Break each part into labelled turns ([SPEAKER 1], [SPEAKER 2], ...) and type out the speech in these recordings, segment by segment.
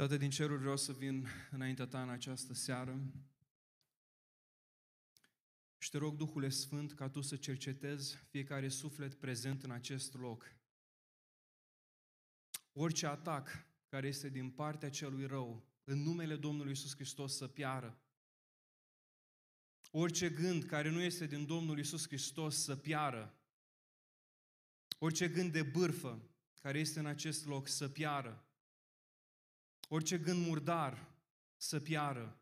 [SPEAKER 1] Tată din ceruri, vreau să vin înaintea ta în această seară și te rog, Duhule Sfânt, ca tu să cercetezi fiecare suflet prezent în acest loc. Orice atac care este din partea celui rău, în numele Domnului Isus Hristos să piară. Orice gând care nu este din Domnul Isus Hristos să piară. Orice gând de bârfă care este în acest loc să piară. Orice gând murdar să piară.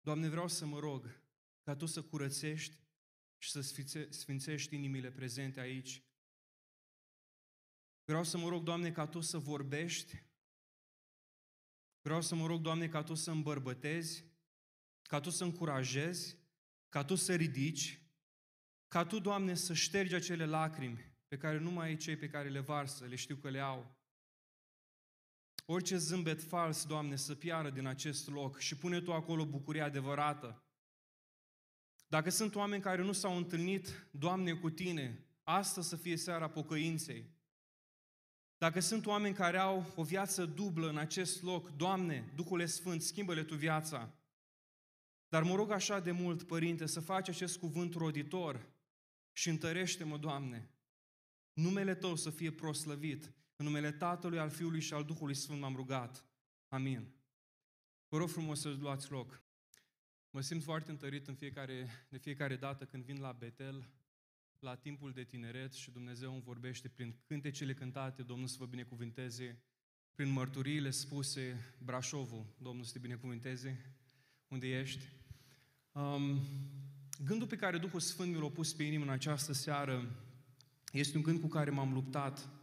[SPEAKER 1] Doamne, vreau să mă rog ca Tu să curățești și să sfințești inimile prezente aici. Vreau să mă rog, Doamne, ca Tu să vorbești. Vreau să mă rog, Doamne, ca Tu să îmbărbătezi, ca Tu să încurajezi, ca Tu să ridici, ca Tu, Doamne, să ștergi acele lacrimi pe care numai cei pe care le varsă le știu că le au. Orice zâmbet fals, Doamne, să piară din acest loc și pune Tu acolo bucuria adevărată. Dacă sunt oameni care nu s-au întâlnit, Doamne, cu Tine, astăzi să fie seara pocăinței. Dacă sunt oameni care au o viață dublă în acest loc, Doamne, Duhul Sfânt, schimbă-le Tu viața. Dar mă rog așa de mult, Părinte, să faci acest cuvânt roditor și întărește-mă, Doamne. Numele Tău să fie proslăvit în numele Tatălui, al Fiului și al Duhului Sfânt m-am rugat. Amin. Vă rog frumos să luați loc. Mă simt foarte întărit în fiecare, de fiecare dată când vin la Betel, la timpul de tineret și Dumnezeu îmi vorbește prin cântecele cântate, Domnul să vă binecuvinteze, prin mărturiile spuse, Brașovul, Domnul să te binecuvinteze, unde ești. Um, gândul pe care Duhul Sfânt mi l-a pus pe inimă în această seară este un gând cu care m-am luptat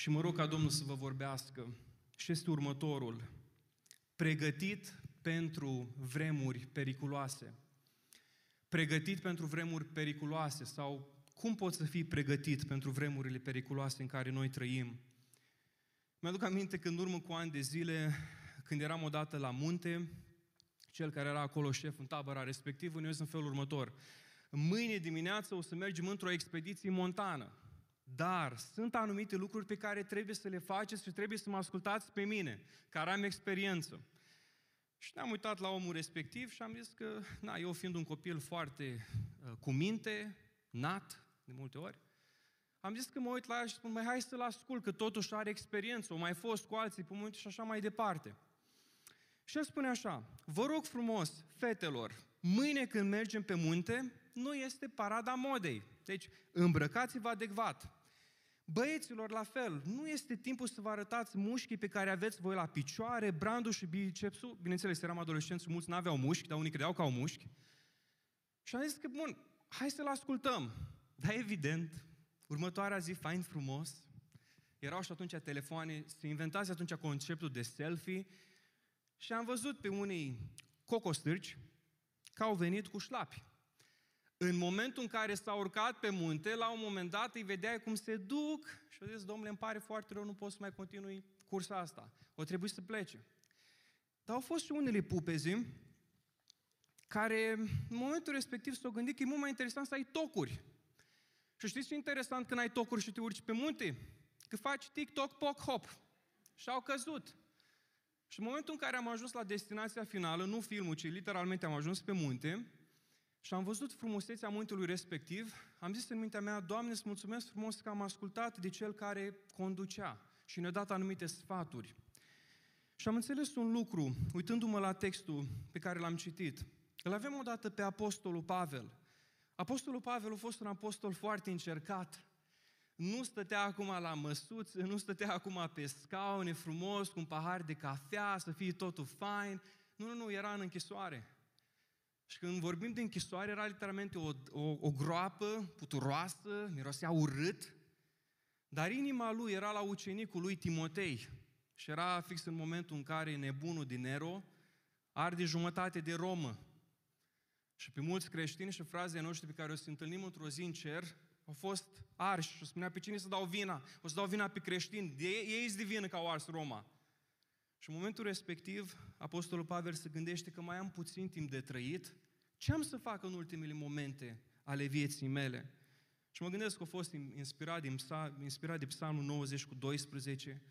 [SPEAKER 1] și mă rog ca Domnul să vă vorbească. Și este următorul. Pregătit pentru vremuri periculoase. Pregătit pentru vremuri periculoase sau cum poți să fii pregătit pentru vremurile periculoase în care noi trăim? Mi-aduc aminte când urmă cu ani de zile, când eram odată la munte, cel care era acolo șef în tabăra respectivă, ne în felul următor. Mâine dimineață o să mergem într-o expediție montană. Dar sunt anumite lucruri pe care trebuie să le faceți și trebuie să mă ascultați pe mine, care am experiență. Și ne-am uitat la omul respectiv și am zis că, na, eu fiind un copil foarte uh, cu minte, nat, de multe ori, am zis că mă uit la el și spun, mai hai să-l ascult, că totuși are experiență, o mai fost cu alții pe munte și așa mai departe. Și el spune așa, vă rog frumos, fetelor, mâine când mergem pe munte, nu este parada modei. Deci, îmbrăcați-vă adecvat. Băieților, la fel, nu este timpul să vă arătați mușchii pe care aveți voi la picioare, brandul și bicepsul. Bineînțeles, eram adolescenți mulți nu aveau mușchi, dar unii credeau că au mușchi. Și am zis că, bun, hai să-l ascultăm. Dar evident, următoarea zi, fain frumos, erau și atunci telefoane, se inventase atunci conceptul de selfie și am văzut pe unii cocostârci că au venit cu șlapi. În momentul în care s-a urcat pe munte, la un moment dat îi vedeai cum se duc și a zis, domnule, îmi pare foarte rău, nu pot să mai continui cursa asta. O trebuie să plece. Dar au fost și unele pupezi care în momentul respectiv s-au gândit că e mult mai interesant să ai tocuri. Și știți ce interesant când ai tocuri și te urci pe munte? Că faci TikTok, poc, hop. Și au căzut. Și în momentul în care am ajuns la destinația finală, nu filmul, ci literalmente am ajuns pe munte, și am văzut frumusețea muntelui respectiv, am zis în mintea mea, Doamne, îți mulțumesc frumos că am ascultat de cel care conducea și ne-a dat anumite sfaturi. Și am înțeles un lucru, uitându-mă la textul pe care l-am citit. Îl avem odată pe Apostolul Pavel. Apostolul Pavel a fost un apostol foarte încercat. Nu stătea acum la măsuți, nu stătea acum pe scaune frumos, cu un pahar de cafea, să fie totul fain. Nu, nu, nu, era în închisoare. Și când vorbim de închisoare, era literalmente o, o, o groapă puturoasă, mirosea urât, dar inima lui era la ucenicul lui Timotei. Și era fix în momentul în care nebunul din Nero arde jumătate de Romă. Și pe mulți creștini și frazele noștri pe care o să întâlnim într-o zi în cer, au fost arși și spunea pe cine să dau vina? O să dau vina pe creștini. Ei, ei îți divină că au ars Roma. Și în momentul respectiv, Apostolul Pavel se gândește că mai am puțin timp de trăit, ce am să fac în ultimele momente ale vieții mele? Și mă gândesc că a fost inspirat din, inspirat de Psalmul 90 cu 12,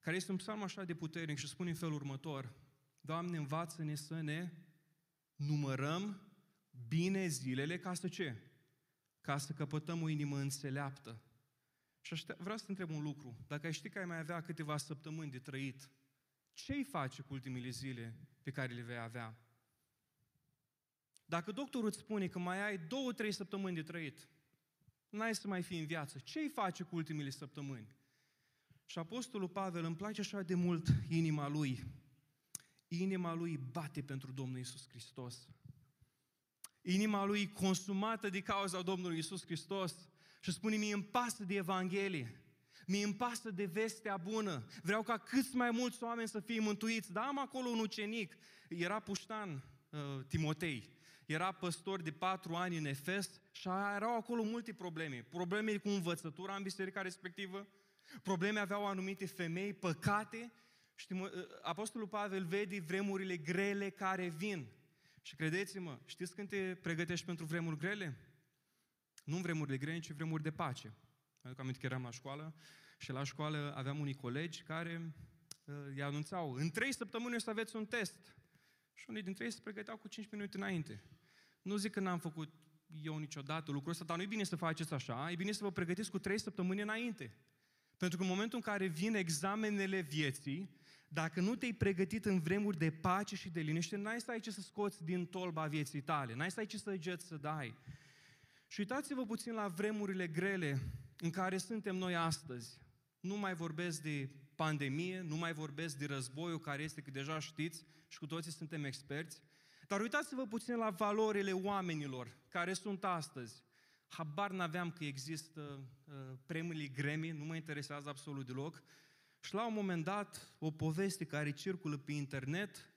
[SPEAKER 1] care este un psalm așa de puternic și spune în felul următor, Doamne, învață-ne să ne numărăm bine zilele ca să ce? Ca să căpătăm o inimă înțeleaptă. Și aștia, vreau să te întreb un lucru. Dacă ai ști că ai mai avea câteva săptămâni de trăit, ce îi face cu ultimele zile pe care le vei avea? Dacă doctorul îți spune că mai ai două, trei săptămâni de trăit, n-ai să mai fii în viață, ce îi face cu ultimele săptămâni? Și Apostolul Pavel îmi place așa de mult inima lui. Inima lui bate pentru Domnul Isus Hristos. Inima lui consumată de cauza Domnului Isus Hristos. Și spune, mie îmi pasă de Evanghelie. Mie îmi pasă de vestea bună. Vreau ca cât mai mulți oameni să fie mântuiți. Da, am acolo un ucenic. Era puștan uh, Timotei. Era păstor de patru ani în Efes și erau acolo multe probleme. Probleme cu învățătura în biserica respectivă, probleme aveau anumite femei, păcate. Și uh, Apostolul Pavel vede vremurile grele care vin. Și credeți-mă, știți când te pregătești pentru vremuri grele? Nu în vremurile grele, ci vremuri de pace. Pentru că aminte că eram la școală și la școală aveam unii colegi care uh, îi anunțau, în trei săptămâni o să aveți un test. Și unii dintre ei se pregăteau cu 5 minute înainte. Nu zic că n-am făcut eu niciodată lucrul ăsta, dar nu e bine să faceți așa, e bine să vă pregătiți cu trei săptămâni înainte. Pentru că în momentul în care vin examenele vieții, dacă nu te-ai pregătit în vremuri de pace și de liniște, n-ai să ai ce să scoți din tolba vieții tale, n-ai să ai ce să îgeți să dai. Și uitați-vă puțin la vremurile grele în care suntem noi astăzi. Nu mai vorbesc de pandemie, nu mai vorbesc de războiul care este, că deja știți și cu toții suntem experți, dar uitați-vă puțin la valorile oamenilor care sunt astăzi. Habar n-aveam că există uh, premiile Grammy, nu mă interesează absolut deloc. Și la un moment dat, o poveste care circulă pe internet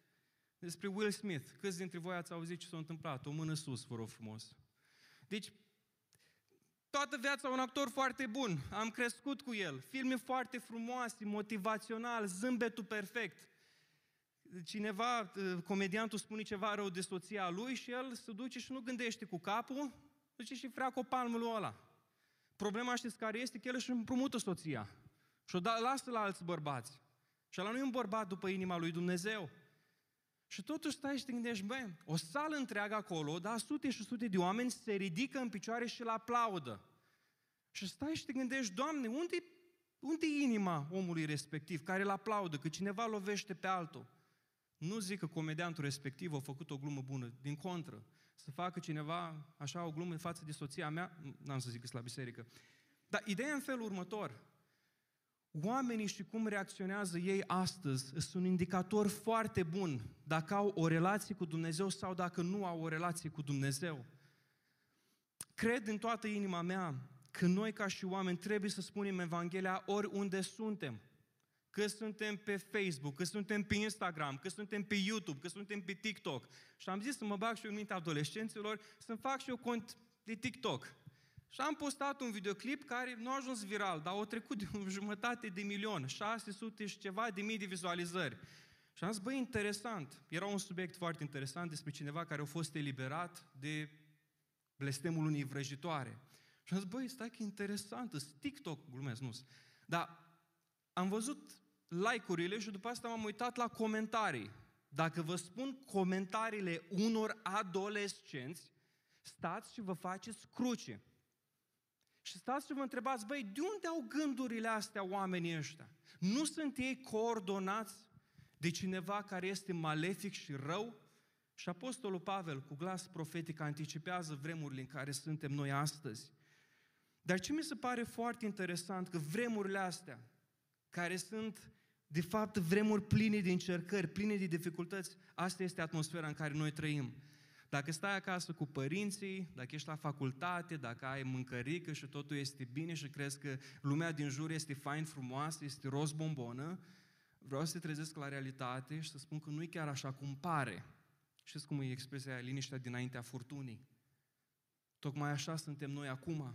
[SPEAKER 1] despre Will Smith. Câți dintre voi ați auzit ce s-a întâmplat? O mână sus, vă rog frumos. Deci, toată viața un actor foarte bun. Am crescut cu el. Filme foarte frumoase, motivațional, zâmbetul perfect. Cineva, uh, comediantul spune ceva rău de soția lui și el se duce și nu gândește cu capul, duce și freacă o palmă lui ăla. Problema știți care este? Că el își împrumută soția și o da, lasă la alți bărbați. Și ăla nu e un bărbat după inima lui Dumnezeu. Și totuși stai și te gândești, bă, o sală întreagă acolo, da, sute și sute de oameni se ridică în picioare și îl aplaudă. Și stai și te gândești, Doamne, unde, unde e inima omului respectiv care îl aplaudă, că cineva lovește pe altul? Nu zic că comediantul respectiv a făcut o glumă bună, din contră. Să facă cineva așa o glumă în față de soția mea, n-am să zic că la biserică. Dar ideea în felul următor. Oamenii și cum reacționează ei astăzi sunt un indicator foarte bun dacă au o relație cu Dumnezeu sau dacă nu au o relație cu Dumnezeu. Cred în toată inima mea că noi ca și oameni trebuie să spunem Evanghelia oriunde suntem. Că suntem pe Facebook, că suntem pe Instagram, că suntem pe YouTube, că suntem pe TikTok. Și am zis să mă bag și eu în mintea adolescenților să-mi fac și eu cont de TikTok. Și am postat un videoclip care nu a ajuns viral, dar au trecut de o jumătate de milion, 600 și ceva de mii de vizualizări. Și am zis, băi, interesant. Era un subiect foarte interesant despre cineva care a fost eliberat de blestemul unei vrăjitoare. Și am zis, băi, stai că e interesant, TikTok, glumesc, nu Dar am văzut like-urile și după asta m-am uitat la comentarii. Dacă vă spun comentariile unor adolescenți, stați și vă faceți cruce. Și stați și vă întrebați, băi, de unde au gândurile astea oamenii ăștia? Nu sunt ei coordonați de cineva care este malefic și rău? Și Apostolul Pavel, cu glas profetic, anticipează vremurile în care suntem noi astăzi. Dar ce mi se pare foarte interesant, că vremurile astea, care sunt de fapt vremuri pline de încercări, pline de dificultăți, asta este atmosfera în care noi trăim. Dacă stai acasă cu părinții, dacă ești la facultate, dacă ai mâncărică și totul este bine și crezi că lumea din jur este fain, frumoasă, este roz bombonă, vreau să te trezesc la realitate și să spun că nu e chiar așa cum pare. Știți cum e expresia aia, liniștea dinaintea furtunii? Tocmai așa suntem noi acum.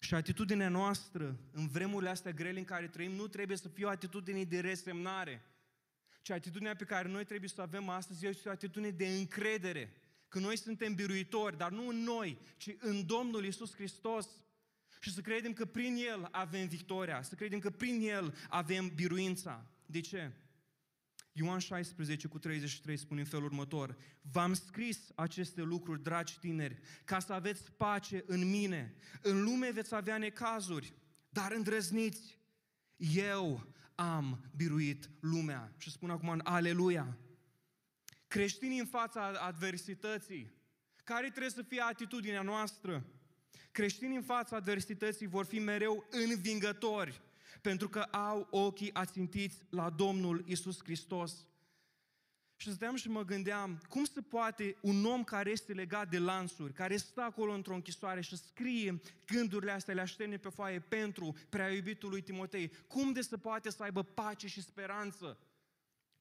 [SPEAKER 1] Și atitudinea noastră în vremurile astea grele în care trăim nu trebuie să fie o atitudine de resemnare, ci atitudinea pe care noi trebuie să o avem astăzi este o atitudine de încredere. Că noi suntem biruitori, dar nu în noi, ci în Domnul Isus Hristos. Și să credem că prin El avem victoria, să credem că prin El avem biruința. De ce? Ioan 16 cu 33 spune în felul următor, V-am scris aceste lucruri, dragi tineri, ca să aveți pace în mine. În lume veți avea necazuri, dar îndrăzniți. Eu am biruit lumea. Și spun acum în Aleluia. Creștinii în fața adversității, care trebuie să fie atitudinea noastră? Creștinii în fața adversității vor fi mereu învingători pentru că au ochii ațintiți la Domnul Isus Hristos. Și stăteam și mă gândeam, cum se poate un om care este legat de lansuri, care stă acolo într-o închisoare și scrie gândurile astea, le așterne pe foaie pentru prea iubitul lui Timotei, cum de se poate să aibă pace și speranță?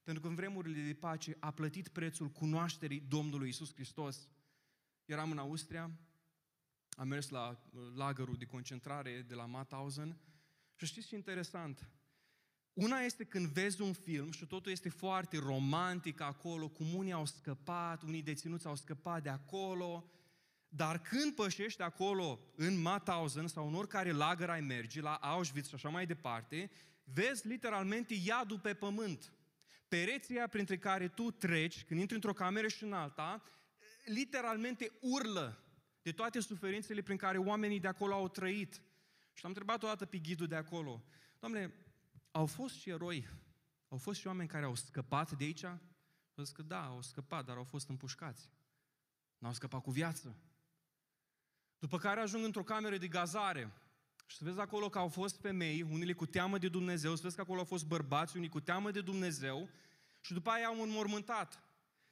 [SPEAKER 1] Pentru că în vremurile de pace a plătit prețul cunoașterii Domnului Isus Hristos. Eram în Austria, am mers la uh, lagărul de concentrare de la Mauthausen și știți ce interesant? Una este când vezi un film și totul este foarte romantic acolo, cum unii au scăpat, unii deținuți au scăpat de acolo, dar când pășești acolo în Mauthausen sau în oricare lagăr ai merge, la Auschwitz și așa mai departe, vezi literalmente iadul pe pământ. Pereția printre care tu treci, când intri într-o cameră și în alta, literalmente urlă de toate suferințele prin care oamenii de acolo au trăit. Și am întrebat o dată pe ghidul de acolo, Doamne, au fost și eroi, au fost și oameni care au scăpat de aici? A zis că da, au scăpat, dar au fost împușcați. N-au scăpat cu viață. După care ajung într-o cameră de gazare și să vezi acolo că au fost femei, unele cu teamă de Dumnezeu, să vezi că acolo au fost bărbați, unii cu teamă de Dumnezeu și după aia au înmormântat.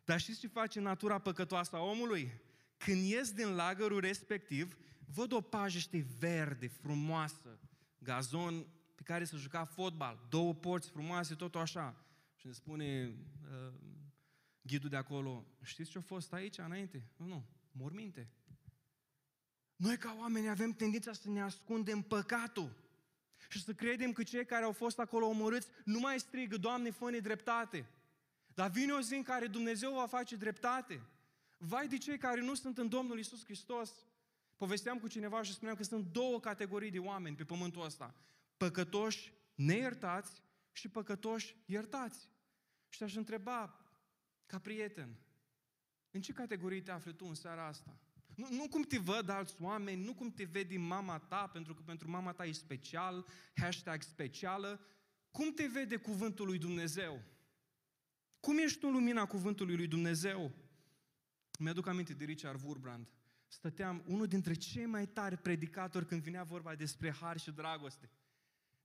[SPEAKER 1] Dar știți ce face natura păcătoasă a omului? Când ies din lagărul respectiv, văd o pajește verde, frumoasă, gazon pe care se juca fotbal, două porți frumoase, totul așa. Și ne spune uh, ghidul de acolo, știți ce a fost aici înainte? Nu, nu, morminte. Noi ca oameni avem tendința să ne ascundem păcatul și să credem că cei care au fost acolo omorâți nu mai strigă, Doamne, fă dreptate. Dar vine o zi în care Dumnezeu va face dreptate. Vai de cei care nu sunt în Domnul Isus Hristos. Povesteam cu cineva și spuneam că sunt două categorii de oameni pe pământul ăsta. Păcătoși neiertați și păcătoși iertați. Și te-aș întreba, ca prieten, în ce categorie te afli tu în seara asta? Nu, nu cum te văd alți oameni, nu cum te vede mama ta, pentru că pentru mama ta e special, hashtag specială. Cum te vede cuvântul lui Dumnezeu? Cum ești tu în lumina cuvântului lui Dumnezeu? Mi-aduc aminte de Richard Wurbrand. Stăteam unul dintre cei mai tari predicatori când vinea vorba despre har și dragoste.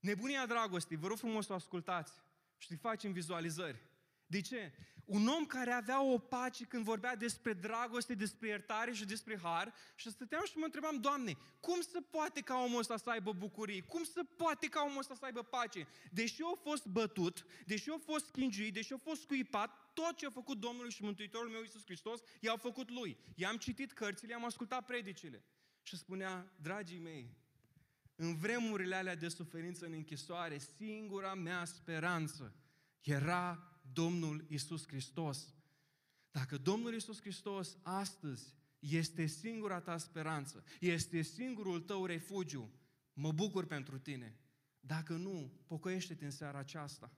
[SPEAKER 1] Nebunia dragostei, vă rog frumos să o ascultați și să facem vizualizări. De ce? Un om care avea o pace când vorbea despre dragoste, despre iertare și despre har și stăteam și mă întrebam, Doamne, cum se poate ca omul ăsta să aibă bucurie? Cum se poate ca omul ăsta să aibă pace? Deși a fost bătut, deși a fost schingiuit, deși a fost scuipat, tot ce a făcut Domnul și Mântuitorul meu Iisus Hristos, i-au făcut lui. I-am citit cărțile, i-am ascultat predicile. Și spunea, dragii mei, în vremurile alea de suferință în închisoare, singura mea speranță era Domnul Isus Hristos. Dacă Domnul Isus Hristos astăzi este singura ta speranță, este singurul tău refugiu, mă bucur pentru tine. Dacă nu, pocăiește-te în seara aceasta.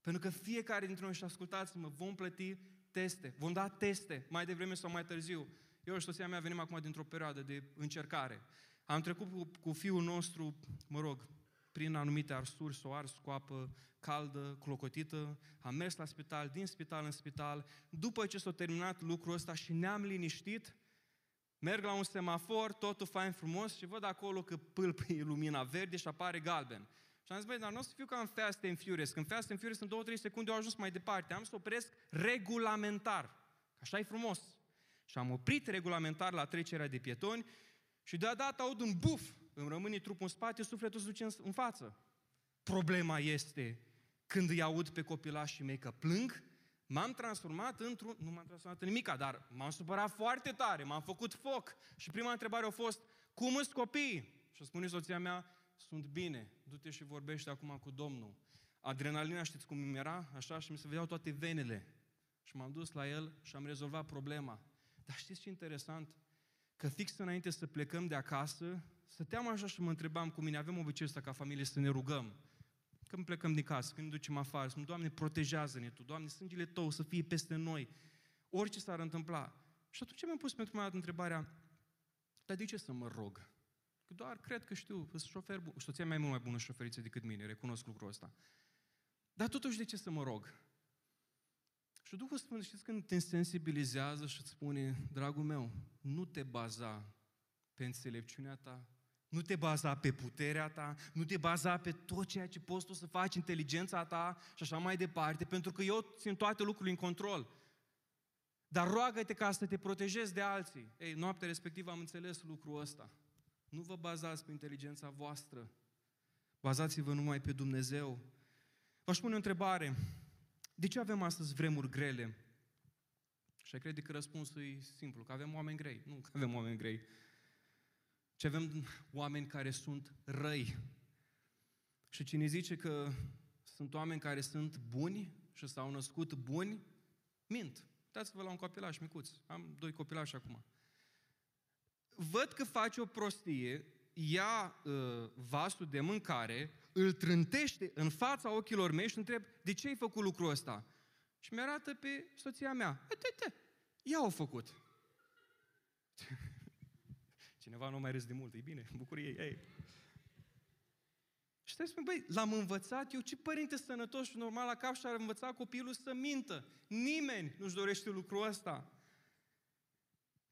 [SPEAKER 1] Pentru că fiecare dintre noi, și ascultați-mă, vom plăti teste, vom da teste, mai devreme sau mai târziu. Eu și soția mea venim acum dintr-o perioadă de încercare. Am trecut cu, cu fiul nostru, mă rog, prin anumite arsuri, s-o ars cu apă caldă, clocotită, am mers la spital, din spital în spital, după ce s-a terminat lucrul ăsta și ne-am liniștit, merg la un semafor, totul fain frumos și văd acolo că pâlpâie lumina verde și apare galben. Și am zis, băi, dar nu o să fiu ca în Fast and Furious. Când Fast and Furious în 2-3 secunde au ajuns mai departe. Am să opresc regulamentar. Așa e frumos. Și am oprit regulamentar la trecerea de pietoni și deodată aud un buf îmi rămâne trupul în spate, sufletul se duce în, în față. Problema este când îi aud pe copilașii mei că plâng, m-am transformat într-un... Nu m-am transformat în nimica, dar m-am supărat foarte tare, m-am făcut foc. Și prima întrebare a fost, cum îți copiii? Și spune soția mea, sunt bine, du-te și vorbește acum cu Domnul. Adrenalina, știți cum mi era? Așa, și mi se vedeau toate venele. Și m-am dus la el și am rezolvat problema. Dar știți ce interesant? Că fix înainte să plecăm de acasă, stăteam așa și mă întrebam cu mine, avem obiceiul ăsta ca familie să ne rugăm. Când plecăm din casă, când ne ducem afară, spun, Doamne, protejează-ne Tu, Doamne, sângele Tău să fie peste noi, orice s-ar întâmpla. Și atunci mi-am pus pentru mine întrebarea, dar de ce să mă rog? Că doar cred că știu, sunt șofer bun. Soția mea e mult mai bună șoferiță decât mine, recunosc lucrul ăsta. Dar totuși de ce să mă rog? Și Duhul Sfânt, știți, când te sensibilizează și îți spune, dragul meu, nu te baza pe înțelepciunea ta, nu te baza pe puterea ta, nu te baza pe tot ceea ce poți tu să faci, inteligența ta și așa mai departe, pentru că eu țin toate lucrurile în control. Dar roagă-te ca să te protejezi de alții. Ei, noaptea respectivă am înțeles lucrul ăsta. Nu vă bazați pe inteligența voastră. Bazați-vă numai pe Dumnezeu. V-aș pune o întrebare. De ce avem astăzi vremuri grele? Și crede că răspunsul e simplu, că avem oameni grei. Nu că avem oameni grei, ci avem oameni care sunt răi. Și cine zice că sunt oameni care sunt buni și s-au născut buni, mint. Uitați-vă la un copilaș micuț. Am doi copilași acum. Văd că face o prostie, ia uh, vasul de mâncare, îl trântește în fața ochilor mei și întreb, de ce ai făcut lucrul ăsta? Și mi-arată pe soția mea. Uite, ea a făcut. Cineva nu mai râs de mult, e bine, bucurie ei. Și stai spune, băi, l-am învățat eu, ce părinte sănătos și normal la cap și ar învăța copilul să mintă. Nimeni nu-și dorește lucrul ăsta.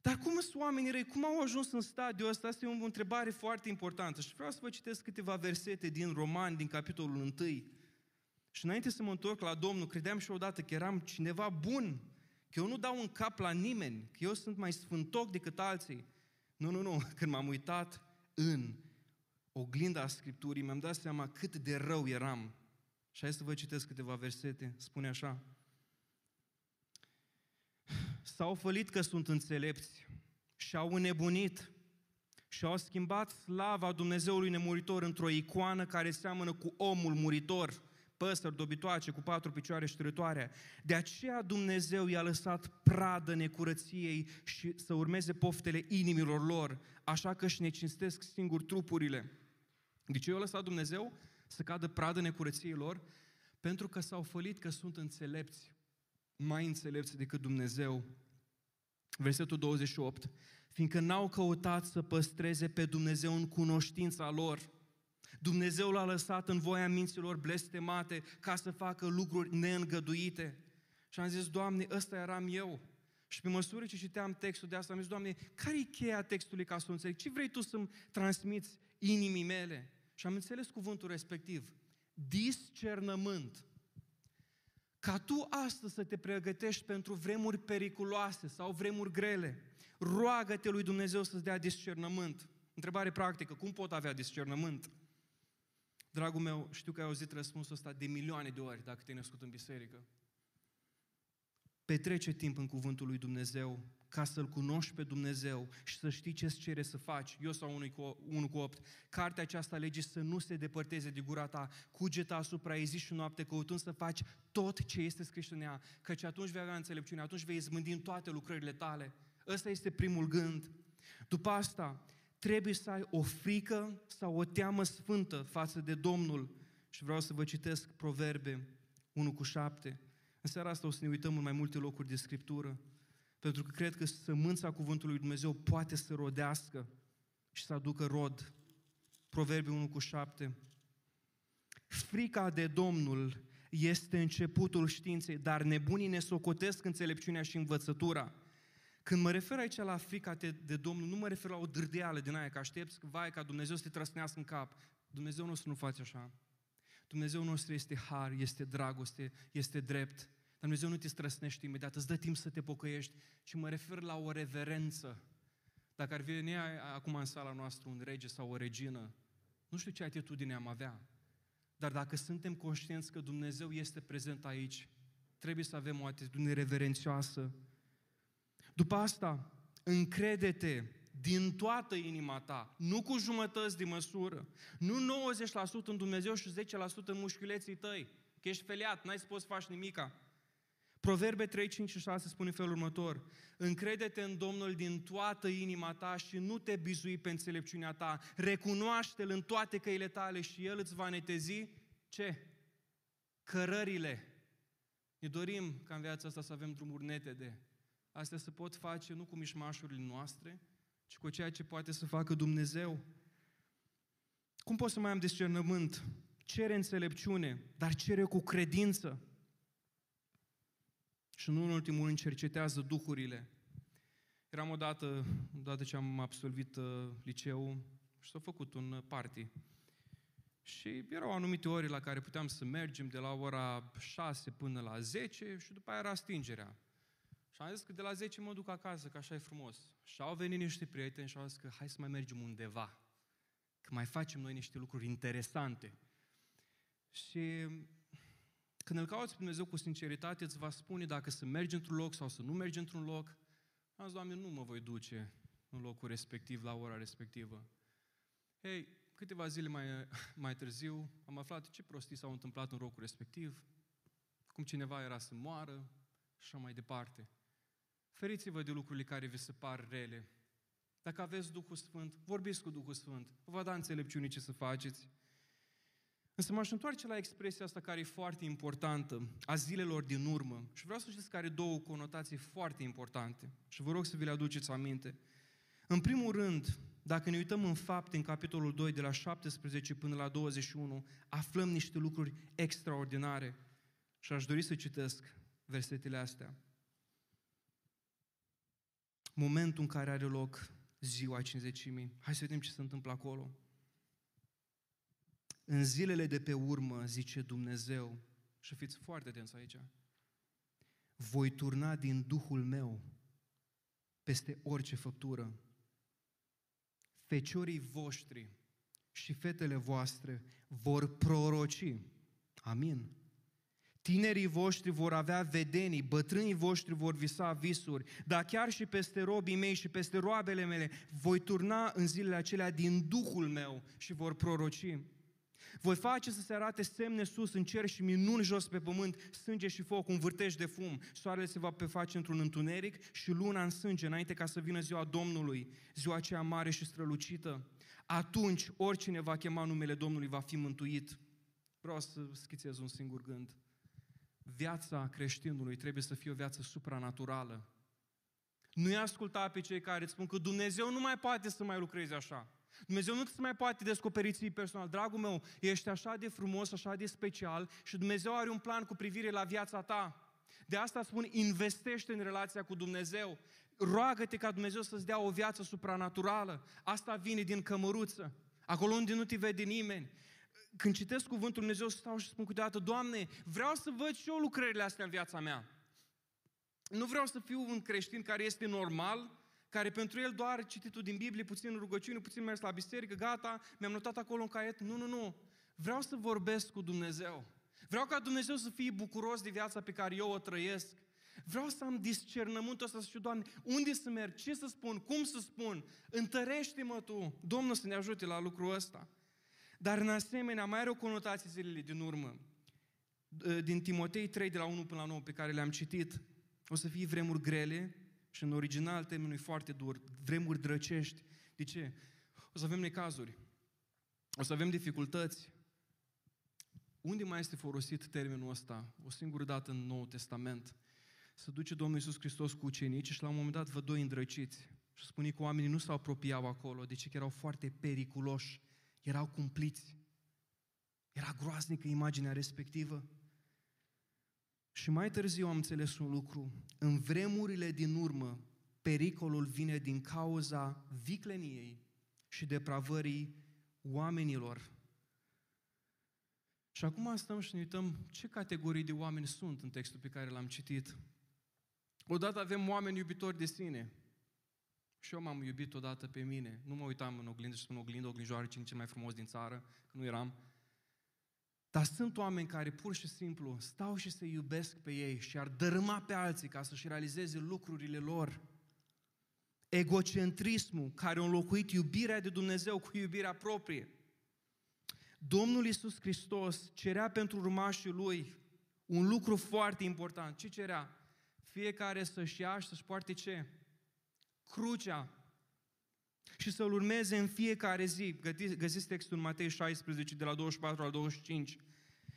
[SPEAKER 1] Dar cum sunt oamenii răi? Cum au ajuns în stadiul ăsta? Asta e o întrebare foarte importantă. Și vreau să vă citesc câteva versete din Roman, din capitolul 1. Și înainte să mă întorc la Domnul, credeam și odată că eram cineva bun, că eu nu dau un cap la nimeni, că eu sunt mai sfântoc decât alții. Nu, nu, nu. Când m-am uitat în oglinda Scripturii, mi-am dat seama cât de rău eram. Și hai să vă citesc câteva versete. Spune așa. S-au fălit că sunt înțelepți și au înnebunit și au schimbat slava Dumnezeului nemuritor într-o icoană care seamănă cu omul muritor, păsări dobitoace cu patru picioare șterătoare. De aceea Dumnezeu i-a lăsat pradă necurăției și să urmeze poftele inimilor lor, așa că își necinstesc singur trupurile. De ce i-a lăsat Dumnezeu să cadă pradă necurăției lor? Pentru că s-au fălit că sunt înțelepți, mai înțelepți decât Dumnezeu. Versetul 28. Fiindcă n-au căutat să păstreze pe Dumnezeu în cunoștința lor, Dumnezeu l-a lăsat în voia minților blestemate ca să facă lucruri neîngăduite. Și am zis, Doamne, ăsta eram eu. Și pe măsură ce citeam textul de asta, am zis, Doamne, care e cheia textului ca să o înțeleg? Ce vrei Tu să-mi transmiți inimii mele? Și am înțeles cuvântul respectiv. Discernământ. Ca tu astăzi să te pregătești pentru vremuri periculoase sau vremuri grele, roagă-te lui Dumnezeu să-ți dea discernământ. Întrebare practică, cum pot avea discernământ? Dragul meu, știu că ai auzit răspunsul ăsta de milioane de ori dacă te-ai născut în biserică. Petrece timp în cuvântul lui Dumnezeu ca să-L cunoști pe Dumnezeu și să știi ce-ți cere să faci. Eu sau 1 cu, 1 cu 8. Cartea aceasta lege să nu se depărteze de gura ta, cugeta asupra ei zi și noapte, căutând să faci tot ce este scris în ea, căci atunci vei avea înțelepciune, atunci vei izmândi în toate lucrările tale. Ăsta este primul gând. După asta, trebuie să ai o frică sau o teamă sfântă față de Domnul. Și vreau să vă citesc Proverbe 1 cu 7. În seara asta o să ne uităm în mai multe locuri de Scriptură, pentru că cred că sămânța Cuvântului Dumnezeu poate să rodească și să aducă rod. Proverbe 1 cu 7. Frica de Domnul este începutul științei, dar nebunii ne socotesc înțelepciunea și învățătura. Când mă refer aici la frica de Domnul, nu mă refer la o dârdeală din aia, că aștepți, vai, ca Dumnezeu să te trăsnească în cap. Dumnezeu nostru nu face așa. Dumnezeu nostru este har, este dragoste, este drept. Dar Dumnezeu nu te străsnește imediat, îți dă timp să te pocăiești, ci mă refer la o reverență. Dacă ar veni acum în sala noastră un rege sau o regină, nu știu ce atitudine am avea, dar dacă suntem conștienți că Dumnezeu este prezent aici, trebuie să avem o atitudine reverențioasă, după asta, încrede-te din toată inima ta, nu cu jumătăți de măsură, nu 90% în Dumnezeu și 10% în mușchiuleții tăi, că ești feliat, n-ai să poți să faci nimica. Proverbe 3, 5 și 6 spune în felul următor. Încrede-te în Domnul din toată inima ta și nu te bizui pe înțelepciunea ta. Recunoaște-L în toate căile tale și El îți va netezi ce? Cărările. Ne dorim ca în viața asta să avem drumuri netede. Astea se pot face nu cu mișmașurile noastre, ci cu ceea ce poate să facă Dumnezeu. Cum pot să mai am discernământ? Cere înțelepciune, dar cere cu credință. Și nu în ultimul rând cercetează duhurile. Eram odată, odată ce am absolvit uh, liceul, și s-a făcut un uh, party. Și erau anumite ore la care puteam să mergem de la ora 6 până la 10 și după aia era stingerea. Și am zis că de la 10 mă duc acasă, că așa e frumos. Și au venit niște prieteni și au zis că hai să mai mergem undeva, că mai facem noi niște lucruri interesante. Și când îl cauți pe Dumnezeu cu sinceritate, îți va spune dacă să mergi într-un loc sau să nu mergi într-un loc. Am zis, Doamne, nu mă voi duce în locul respectiv, la ora respectivă. Hei, câteva zile mai, mai târziu am aflat ce prostii s-au întâmplat în locul respectiv, cum cineva era să moară și așa mai departe. Feriți-vă de lucrurile care vi se par rele. Dacă aveți Duhul Sfânt, vorbiți cu Duhul Sfânt. Vă va da înțelepciune ce să faceți. Însă m-aș întoarce la expresia asta care e foarte importantă, a zilelor din urmă. Și vreau să știți că are două conotații foarte importante. Și vă rog să vi le aduceți aminte. În primul rând, dacă ne uităm în fapte, în capitolul 2, de la 17 până la 21, aflăm niște lucruri extraordinare. Și aș dori să citesc versetele astea. Momentul în care are loc ziua cinzecimii. Hai să vedem ce se întâmplă acolo. În zilele de pe urmă, zice Dumnezeu, și fiți foarte atenți aici, voi turna din Duhul meu peste orice făptură. Feciorii voștri și fetele voastre vor proroci. Amin. Tinerii voștri vor avea vedenii, bătrânii voștri vor visa visuri, dar chiar și peste robii mei și peste roabele mele voi turna în zilele acelea din Duhul meu și vor proroci. Voi face să se arate semne sus în cer și minuni jos pe pământ, sânge și foc, un vârtej de fum. Soarele se va preface într-un întuneric și luna în sânge, înainte ca să vină ziua Domnului, ziua aceea mare și strălucită. Atunci, oricine va chema numele Domnului va fi mântuit. Vreau să schițez un singur gând. Viața creștinului trebuie să fie o viață supranaturală. Nu-i asculta pe cei care îți spun că Dumnezeu nu mai poate să mai lucreze așa. Dumnezeu nu se mai poate descoperi ție personal. Dragul meu, ești așa de frumos, așa de special și Dumnezeu are un plan cu privire la viața ta. De asta spun, investește în relația cu Dumnezeu. Roagă-te ca Dumnezeu să-ți dea o viață supranaturală. Asta vine din cămăruță, acolo unde nu te vede nimeni. Când citesc cuvântul Dumnezeu, stau și spun câteodată, Doamne, vreau să văd și eu lucrările astea în viața mea. Nu vreau să fiu un creștin care este normal, care pentru el doar cititul din Biblie, puțin rugăciune, puțin mers la biserică, gata, mi-am notat acolo un caiet. Nu, nu, nu. Vreau să vorbesc cu Dumnezeu. Vreau ca Dumnezeu să fie bucuros de viața pe care eu o trăiesc. Vreau să am discernământul ăsta să știu, Doamne, unde să merg, ce să spun, cum să spun. Întărește-mă Tu. Domnul să ne ajute la lucrul ăsta. Dar în asemenea, mai are o conotație zilele din urmă. Din Timotei 3, de la 1 până la 9, pe care le-am citit. O să fie vremuri grele, și în original termenul e foarte dur, vremuri drăcești. De ce? O să avem necazuri, o să avem dificultăți. Unde mai este folosit termenul ăsta? O singură dată în Noul Testament. Să duce Domnul Iisus Hristos cu ucenicii și la un moment dat vă doi îndrăciți. Și spune că oamenii nu s-au apropiau acolo, deci că erau foarte periculoși, erau cumpliți. Era groaznică imaginea respectivă. Și mai târziu am înțeles un lucru. În vremurile din urmă, pericolul vine din cauza vicleniei și depravării oamenilor. Și acum stăm și ne uităm ce categorii de oameni sunt în textul pe care l-am citit. Odată avem oameni iubitori de sine. Și eu m-am iubit odată pe mine. Nu mă uitam în oglindă și spun oglindă, oglinjoară, cine cel mai frumos din țară, că nu eram. Dar sunt oameni care pur și simplu stau și se iubesc pe ei și ar dărâma pe alții ca să-și realizeze lucrurile lor. Egocentrismul care a înlocuit iubirea de Dumnezeu cu iubirea proprie. Domnul Iisus Hristos cerea pentru urmașii Lui un lucru foarte important. Ce cerea? Fiecare să-și ia și să-și poarte ce? Crucea. Și să-L urmeze în fiecare zi. Găsiți textul în Matei 16, de la 24 la 25.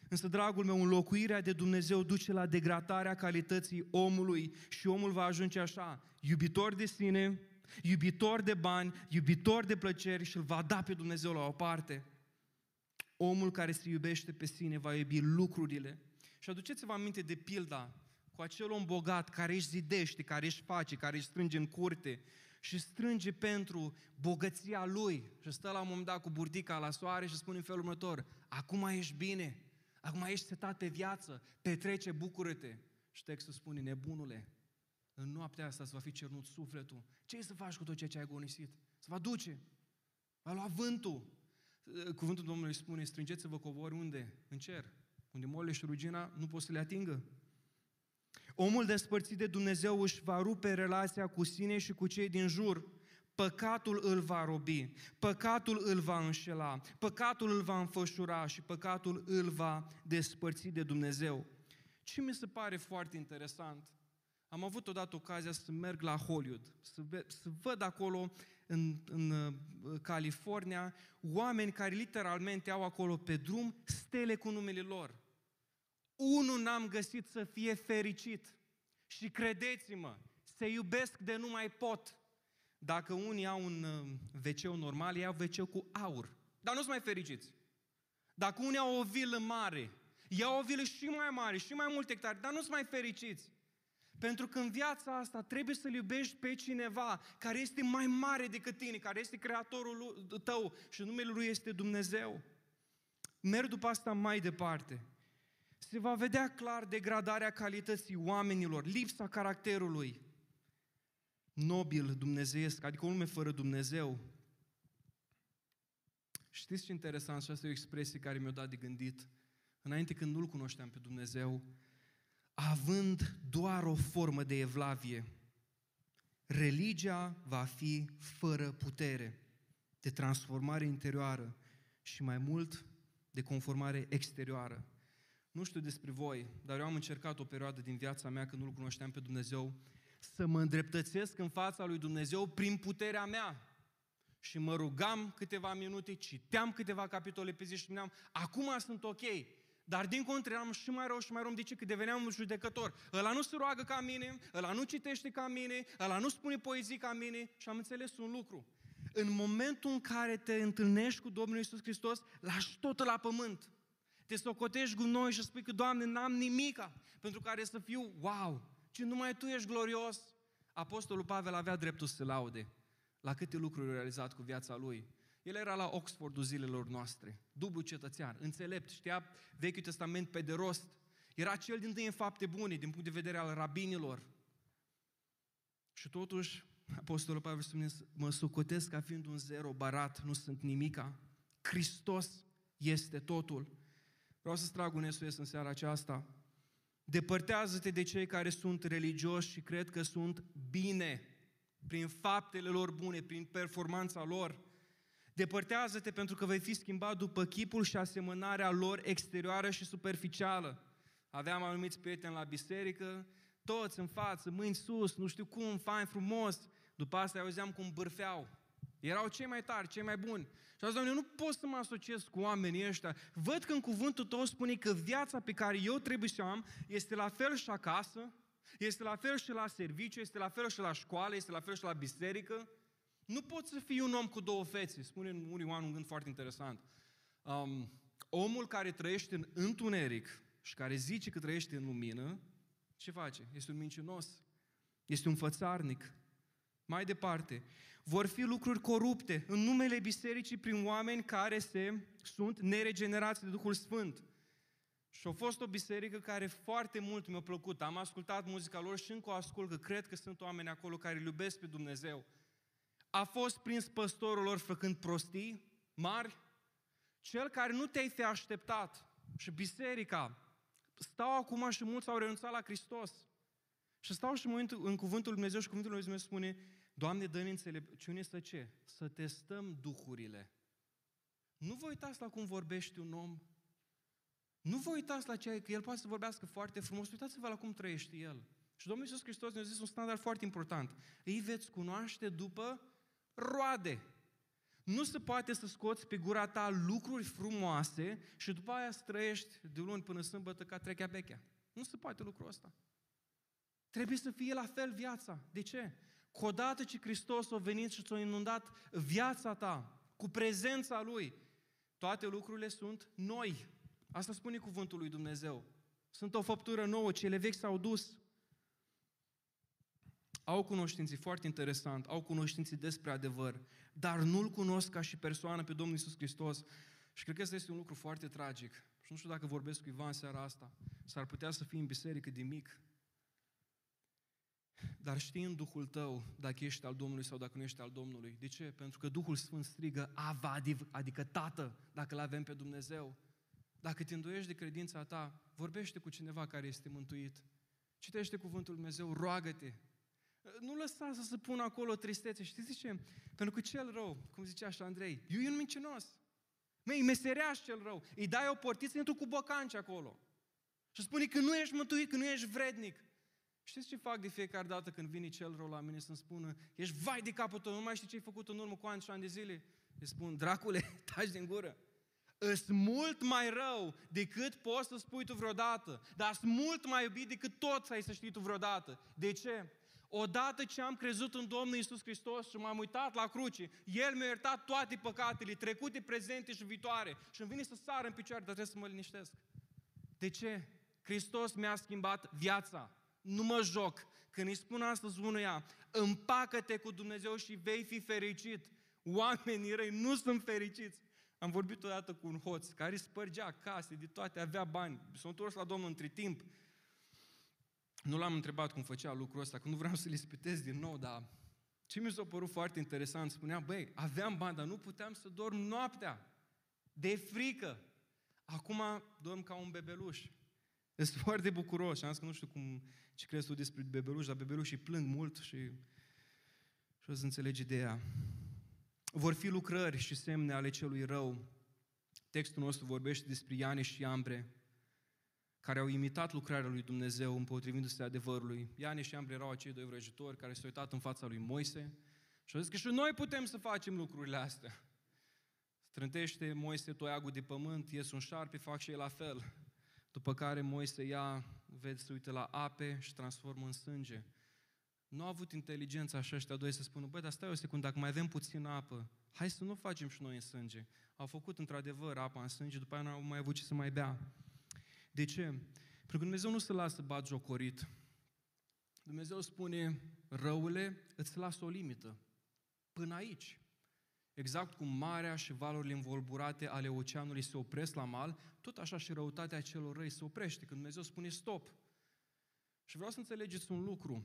[SPEAKER 1] Însă, dragul meu, înlocuirea de Dumnezeu duce la degradarea calității omului și omul va ajunge așa, iubitor de sine, iubitor de bani, iubitor de plăceri și îl va da pe Dumnezeu la o parte. Omul care se iubește pe sine va iubi lucrurile. Și aduceți-vă aminte de pilda cu acel om bogat care își zidește, care își face, care își strânge în curte și strânge pentru bogăția lui și stă la un moment dat cu burtica la soare și spune în felul următor, acum ești bine, acum ești setat pe viață, petrece, bucură-te. Și textul spune, nebunule, în noaptea asta îți va fi cernut sufletul. Ce să faci cu tot ceea ce ai agonisit? Se va duce. Va lua vântul. Cuvântul Domnului spune, strângeți-vă covori unde? În cer. Unde morile și rugina nu pot să le atingă. Omul despărțit de Dumnezeu își va rupe relația cu sine și cu cei din jur. Păcatul îl va robi, păcatul îl va înșela, păcatul îl va înfășura și păcatul îl va despărți de Dumnezeu. Ce mi se pare foarte interesant, am avut odată ocazia să merg la Hollywood, să, ve- să văd acolo în, în uh, California oameni care literalmente au acolo pe drum stele cu numele lor. Unul n-am găsit să fie fericit. Și credeți-mă, se iubesc de nu mai pot. Dacă unii au un uh, wc normal, ei au wc cu aur. Dar nu sunt mai fericiți. Dacă unii au o vilă mare, iau o vilă și mai mare, și mai multe hectare, dar nu sunt mai fericiți. Pentru că în viața asta trebuie să-L iubești pe cineva care este mai mare decât tine, care este creatorul tău și numele Lui este Dumnezeu. Merg după asta mai departe se va vedea clar degradarea calității oamenilor, lipsa caracterului nobil dumnezeiesc, adică o lume fără Dumnezeu. Știți ce interesant? Și asta e o expresie care mi-a dat de gândit. Înainte când nu-L cunoșteam pe Dumnezeu, având doar o formă de evlavie, religia va fi fără putere, de transformare interioară și mai mult de conformare exterioară. Nu știu despre voi, dar eu am încercat o perioadă din viața mea când nu-L cunoșteam pe Dumnezeu să mă îndreptățesc în fața lui Dumnezeu prin puterea mea. Și mă rugam câteva minute, citeam câteva capitole pe zi și spuneam, acum sunt ok. Dar din contră eram și mai rău și mai rău, de ce? Că deveneam un judecător. Ăla nu se roagă ca mine, ăla nu citește ca mine, ăla nu spune poezii ca mine și am înțeles un lucru. În momentul în care te întâlnești cu Domnul Isus Hristos, lași totul la pământ te socotești noi și spui că, Doamne, n-am nimica pentru care să fiu, wow, ci numai Tu ești glorios. Apostolul Pavel avea dreptul să se laude la câte lucruri realizat cu viața lui. El era la Oxfordul zilelor noastre, dublu cetățean, înțelept, știa Vechiul Testament pe de rost. Era cel din tâi în fapte bune, din punct de vedere al rabinilor. Și totuși, Apostolul Pavel spune, mă socotesc ca fiind un zero barat, nu sunt nimica. Hristos este totul. Vreau să-ți trag un SOS în seara aceasta. Depărtează-te de cei care sunt religioși și cred că sunt bine prin faptele lor bune, prin performanța lor. Depărtează-te pentru că vei fi schimbat după chipul și asemănarea lor exterioară și superficială. Aveam anumiți prieteni la biserică, toți în față, mâini sus, nu știu cum, fain, frumos. După asta auzeam cum bârfeau. Erau cei mai tari, cei mai buni. Și azi, Doamne, nu pot să mă asociez cu oamenii ăștia. Văd că în cuvântul Tău spune că viața pe care eu trebuie să o am este la fel și acasă, este la fel și la serviciu, este la fel și la școală, este la fel și la biserică. Nu pot să fii un om cu două fețe. Spune în unii oameni un gând foarte interesant. Um, omul care trăiește în întuneric și care zice că trăiește în lumină, ce face? Este un mincinos. Este un fățarnic. Mai departe, vor fi lucruri corupte în numele bisericii prin oameni care se, sunt neregenerați de Duhul Sfânt. Și a fost o biserică care foarte mult mi-a plăcut. Am ascultat muzica lor și încă o ascult, că cred că sunt oameni acolo care îl iubesc pe Dumnezeu. A fost prins păstorul lor făcând prostii mari, cel care nu te-ai fi așteptat. Și biserica, stau acum și mulți au renunțat la Hristos. Și stau și în, în cuvântul Lui Dumnezeu și cuvântul Lui Dumnezeu spune, Doamne, dă-ne înțelepciune să ce? Să testăm duhurile. Nu vă uitați la cum vorbește un om. Nu vă uitați la ceea că El poate să vorbească foarte frumos, uitați-vă la cum trăiește El. Și Domnul Iisus Hristos ne-a zis un standard foarte important. Îi veți cunoaște după roade. Nu se poate să scoți pe gura ta lucruri frumoase și după aia să trăiești de luni până sâmbătă ca trechea bechea. Nu se poate lucrul ăsta. Trebuie să fie la fel viața. De ce? Că odată ce Hristos a venit și ți-a inundat viața ta cu prezența Lui, toate lucrurile sunt noi. Asta spune cuvântul lui Dumnezeu. Sunt o făptură nouă, cele vechi s-au dus. Au cunoștințe, foarte interesant, au cunoștințe despre adevăr, dar nu-L cunosc ca și persoană pe Domnul Isus Hristos. Și cred că asta este un lucru foarte tragic. Și nu știu dacă vorbesc cu Ivan seara asta. S-ar putea să fii în biserică de mic. Dar știi în Duhul tău dacă ești al Domnului sau dacă nu ești al Domnului. De ce? Pentru că Duhul Sfânt strigă Ava, adică Tată, dacă îl avem pe Dumnezeu. Dacă te îndoiești de credința ta, vorbește cu cineva care este mântuit. Citește cuvântul Lui Dumnezeu, roagă-te. Nu lăsa să se pună acolo tristețe. Știți ce? Pentru că cel rău, cum zicea așa Andrei, e un mincinos. Măi, meseriaș cel rău. Îi dai o portiță, intru cu bocanci acolo. Și spune că nu ești mântuit, că nu ești vrednic. Știți ce fac de fiecare dată când vine cel rău la mine să-mi spună ești vai de capul tău, nu mai știi ce ai făcut în urmă cu ani și ani de zile? Îi spun, dracule, taci din gură. Îs mult mai rău decât poți să spui tu vreodată. Dar sunt mult mai iubit decât tot să ai să știi tu vreodată. De ce? Odată ce am crezut în Domnul Isus Hristos și m-am uitat la cruce, El mi-a iertat toate păcatele, trecute, prezente și viitoare. Și îmi vine să sar în picioare, dar trebuie să mă liniștesc. De ce? Hristos mi-a schimbat viața. Nu mă joc. Când îi spun astăzi unuia, împacă-te cu Dumnezeu și vei fi fericit. Oamenii răi nu sunt fericiți. Am vorbit odată cu un hoț care spărgea case de toate, avea bani. S-a întors la Domnul între timp. Nu l-am întrebat cum făcea lucrul ăsta, că nu vreau să-l ispitez din nou, dar ce mi s-a părut foarte interesant, spunea, băi, aveam bani, dar nu puteam să dorm noaptea. De frică. Acum dorm ca un bebeluș. Sunt foarte bucuros și am zis că nu știu cum, ce crezi tu despre bebeluși, dar bebelușii plâng mult și, și o să înțelegi ideea. Vor fi lucrări și semne ale celui rău. Textul nostru vorbește despre Iane și Ambre, care au imitat lucrarea lui Dumnezeu împotrivindu-se adevărului. Iane și Ambre erau acei doi vrăjitori care s-au uitat în fața lui Moise și au zis că și noi putem să facem lucrurile astea. Strântește Moise toiagul de pământ, ies un șarpe, fac și ei la fel. După care Moise ia, vezi, se uită la ape și transformă în sânge. Nu au avut inteligența așa ăștia doi să spună, băi, dar stai o secundă, dacă mai avem puțină apă, hai să nu facem și noi în sânge. Au făcut într-adevăr apa în sânge, după aia nu au mai avut ce să mai bea. De ce? Pentru că Dumnezeu nu se lasă bat jocorit. Dumnezeu spune, răule, îți lasă o limită. Până aici. Exact cum marea și valurile învolburate ale oceanului se opresc la mal, tot așa și răutatea celor răi se oprește când Dumnezeu spune stop. Și vreau să înțelegeți un lucru.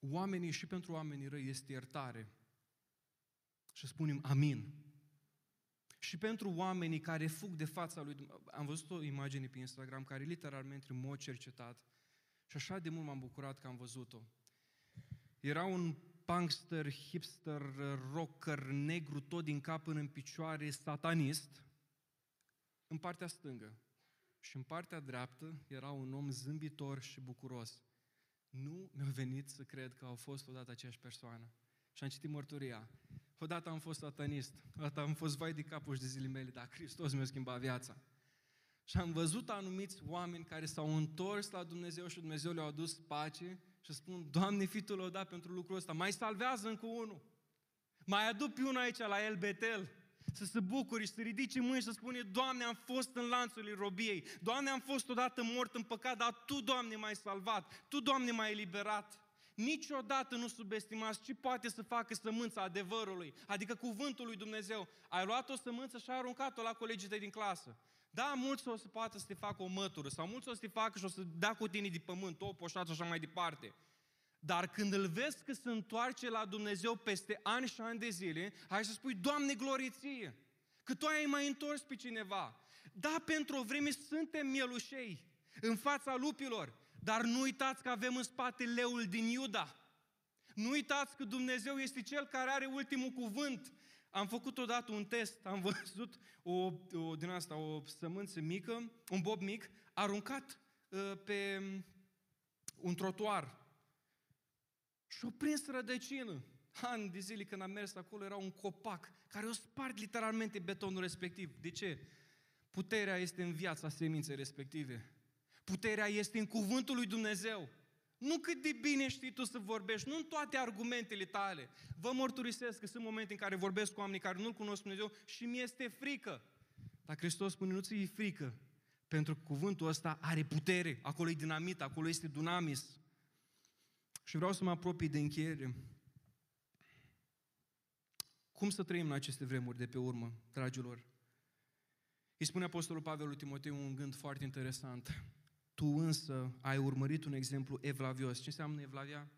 [SPEAKER 1] Oamenii și pentru oamenii răi este iertare. Și spunem amin. Și pentru oamenii care fug de fața lui Dumnezeu. Am văzut o imagine pe Instagram care literalmente în mod cercetat și așa de mult m-am bucurat că am văzut-o. Era un punkster, hipster, rocker, negru, tot din cap până în picioare, satanist, în partea stângă. Și în partea dreaptă era un om zâmbitor și bucuros. Nu mi-a venit să cred că au fost odată aceeași persoană. Și am citit mărturia. Odată am fost satanist, odată am fost vai de capul de zilele mele, dar Hristos mi-a schimbat viața. Și am văzut anumiți oameni care s-au întors la Dumnezeu și Dumnezeu le-a adus pace și spun, Doamne, fitul o dat pentru lucrul ăsta, mai salvează încă unul. Mai adu pe unul aici la El Betel, să se bucuri și să ridice mâini și să spune, Doamne, am fost în lanțurile robiei, Doamne, am fost odată mort în păcat, dar Tu, Doamne, m-ai salvat, Tu, Doamne, m-ai eliberat. Niciodată nu subestimați ce poate să facă sămânța adevărului, adică cuvântul lui Dumnezeu. Ai luat o sămânță și ai aruncat-o la colegii tăi din clasă. Da, mulți o să poată să te facă o mătură sau mulți o să te facă și o să dea cu tine de pământ, o poșat și așa mai departe. Dar când îl vezi că se întoarce la Dumnezeu peste ani și ani de zile, hai să spui, Doamne, gloriție! Că Tu ai mai întors pe cineva. Da, pentru o vreme suntem mielușei în fața lupilor, dar nu uitați că avem în spate leul din Iuda. Nu uitați că Dumnezeu este Cel care are ultimul cuvânt. Am făcut odată un test, am văzut o, o din asta, o sămânță mică, un bob mic, aruncat uh, pe un trotuar. Și-o prins rădăcină. Ani de zile când am mers acolo era un copac care o spart literalmente betonul respectiv. De ce? Puterea este în viața seminței respective. Puterea este în cuvântul lui Dumnezeu. Nu cât de bine știi tu să vorbești, nu în toate argumentele tale. Vă mărturisesc că sunt momente în care vorbesc cu oamenii care nu-L cunosc Dumnezeu și mi este frică. Dar Hristos spune, nu ți-e frică, pentru că cuvântul ăsta are putere, acolo e dinamit, acolo este dunamis. Și vreau să mă apropii de încheiere. Cum să trăim în aceste vremuri de pe urmă, dragilor? Îi spune Apostolul Pavel lui Timoteu un gând foarte interesant. Tu însă ai urmărit un exemplu evlavios. Ce înseamnă evlavia?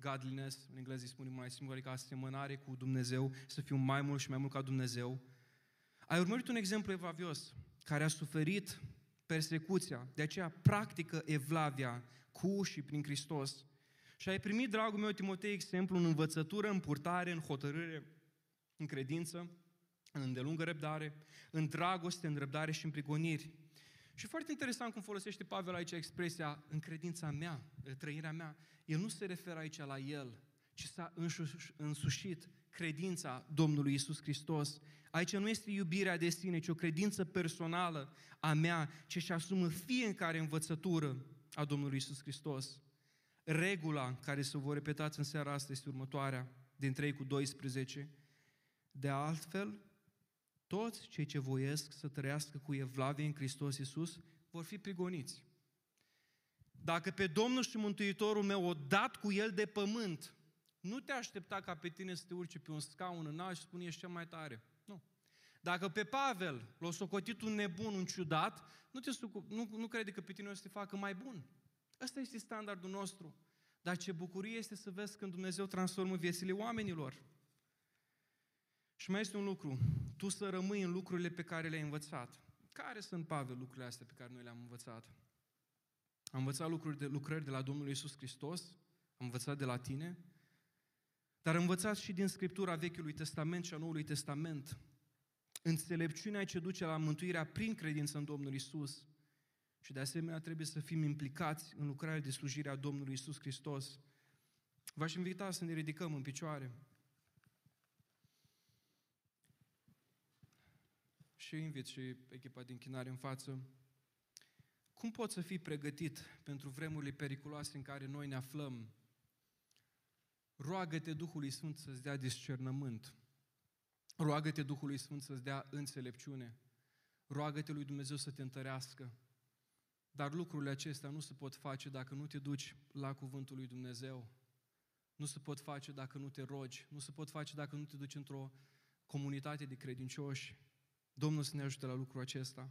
[SPEAKER 1] Godliness, în engleză îi spune mai simplu, adică asemănare cu Dumnezeu, să fiu mai mult și mai mult ca Dumnezeu. Ai urmărit un exemplu evlavios, care a suferit persecuția, de aceea practică evlavia cu și prin Hristos. Și ai primit, dragul meu Timotei, exemplu în învățătură, în purtare, în hotărâre, în credință, în îndelungă răbdare, în dragoste, în răbdare și în prigoniri. Și foarte interesant cum folosește Pavel aici expresia în credința mea, trăirea mea. El nu se referă aici la el, ci s-a însușit credința Domnului Isus Hristos. Aici nu este iubirea de sine, ci o credință personală a mea, ce și asumă fiecare învățătură a Domnului Isus Hristos. Regula care se vor repetați în seara asta este următoarea, din 3 cu 12. De altfel, toți cei ce voiesc să trăiască cu evlavie în Hristos Iisus vor fi prigoniți. Dacă pe Domnul și Mântuitorul meu o dat cu el de pământ, nu te aștepta ca pe tine să te urci pe un scaun înalt și spune ești cel mai tare. Nu. Dacă pe Pavel l-a socotit un nebun, un ciudat, nu, te, nu, nu crede că pe tine o să te facă mai bun. Ăsta este standardul nostru. Dar ce bucurie este să vezi când Dumnezeu transformă viețile oamenilor. Și mai este un lucru, tu să rămâi în lucrurile pe care le-ai învățat. Care sunt, Pavel, lucrurile astea pe care noi le-am învățat? Am învățat lucruri de, lucrări de la Domnul Isus Hristos, am învățat de la tine, dar am învățat și din Scriptura Vechiului Testament și a Noului Testament. Înțelepciunea ce duce la mântuirea prin credință în Domnul Isus. Și de asemenea trebuie să fim implicați în lucrarea de slujire a Domnului Isus Hristos. V-aș invita să ne ridicăm în picioare. Și invit și echipa din chinare în față. Cum poți să fii pregătit pentru vremurile periculoase în care noi ne aflăm? Roagă-te Duhului Sfânt să-ți dea discernământ. Roagă-te Duhului Sfânt să-ți dea înțelepciune. Roagă-te lui Dumnezeu să te întărească. Dar lucrurile acestea nu se pot face dacă nu te duci la cuvântul lui Dumnezeu. Nu se pot face dacă nu te rogi. Nu se pot face dacă nu te duci într-o comunitate de credincioși. Domnul să ne ajute la lucrul acesta.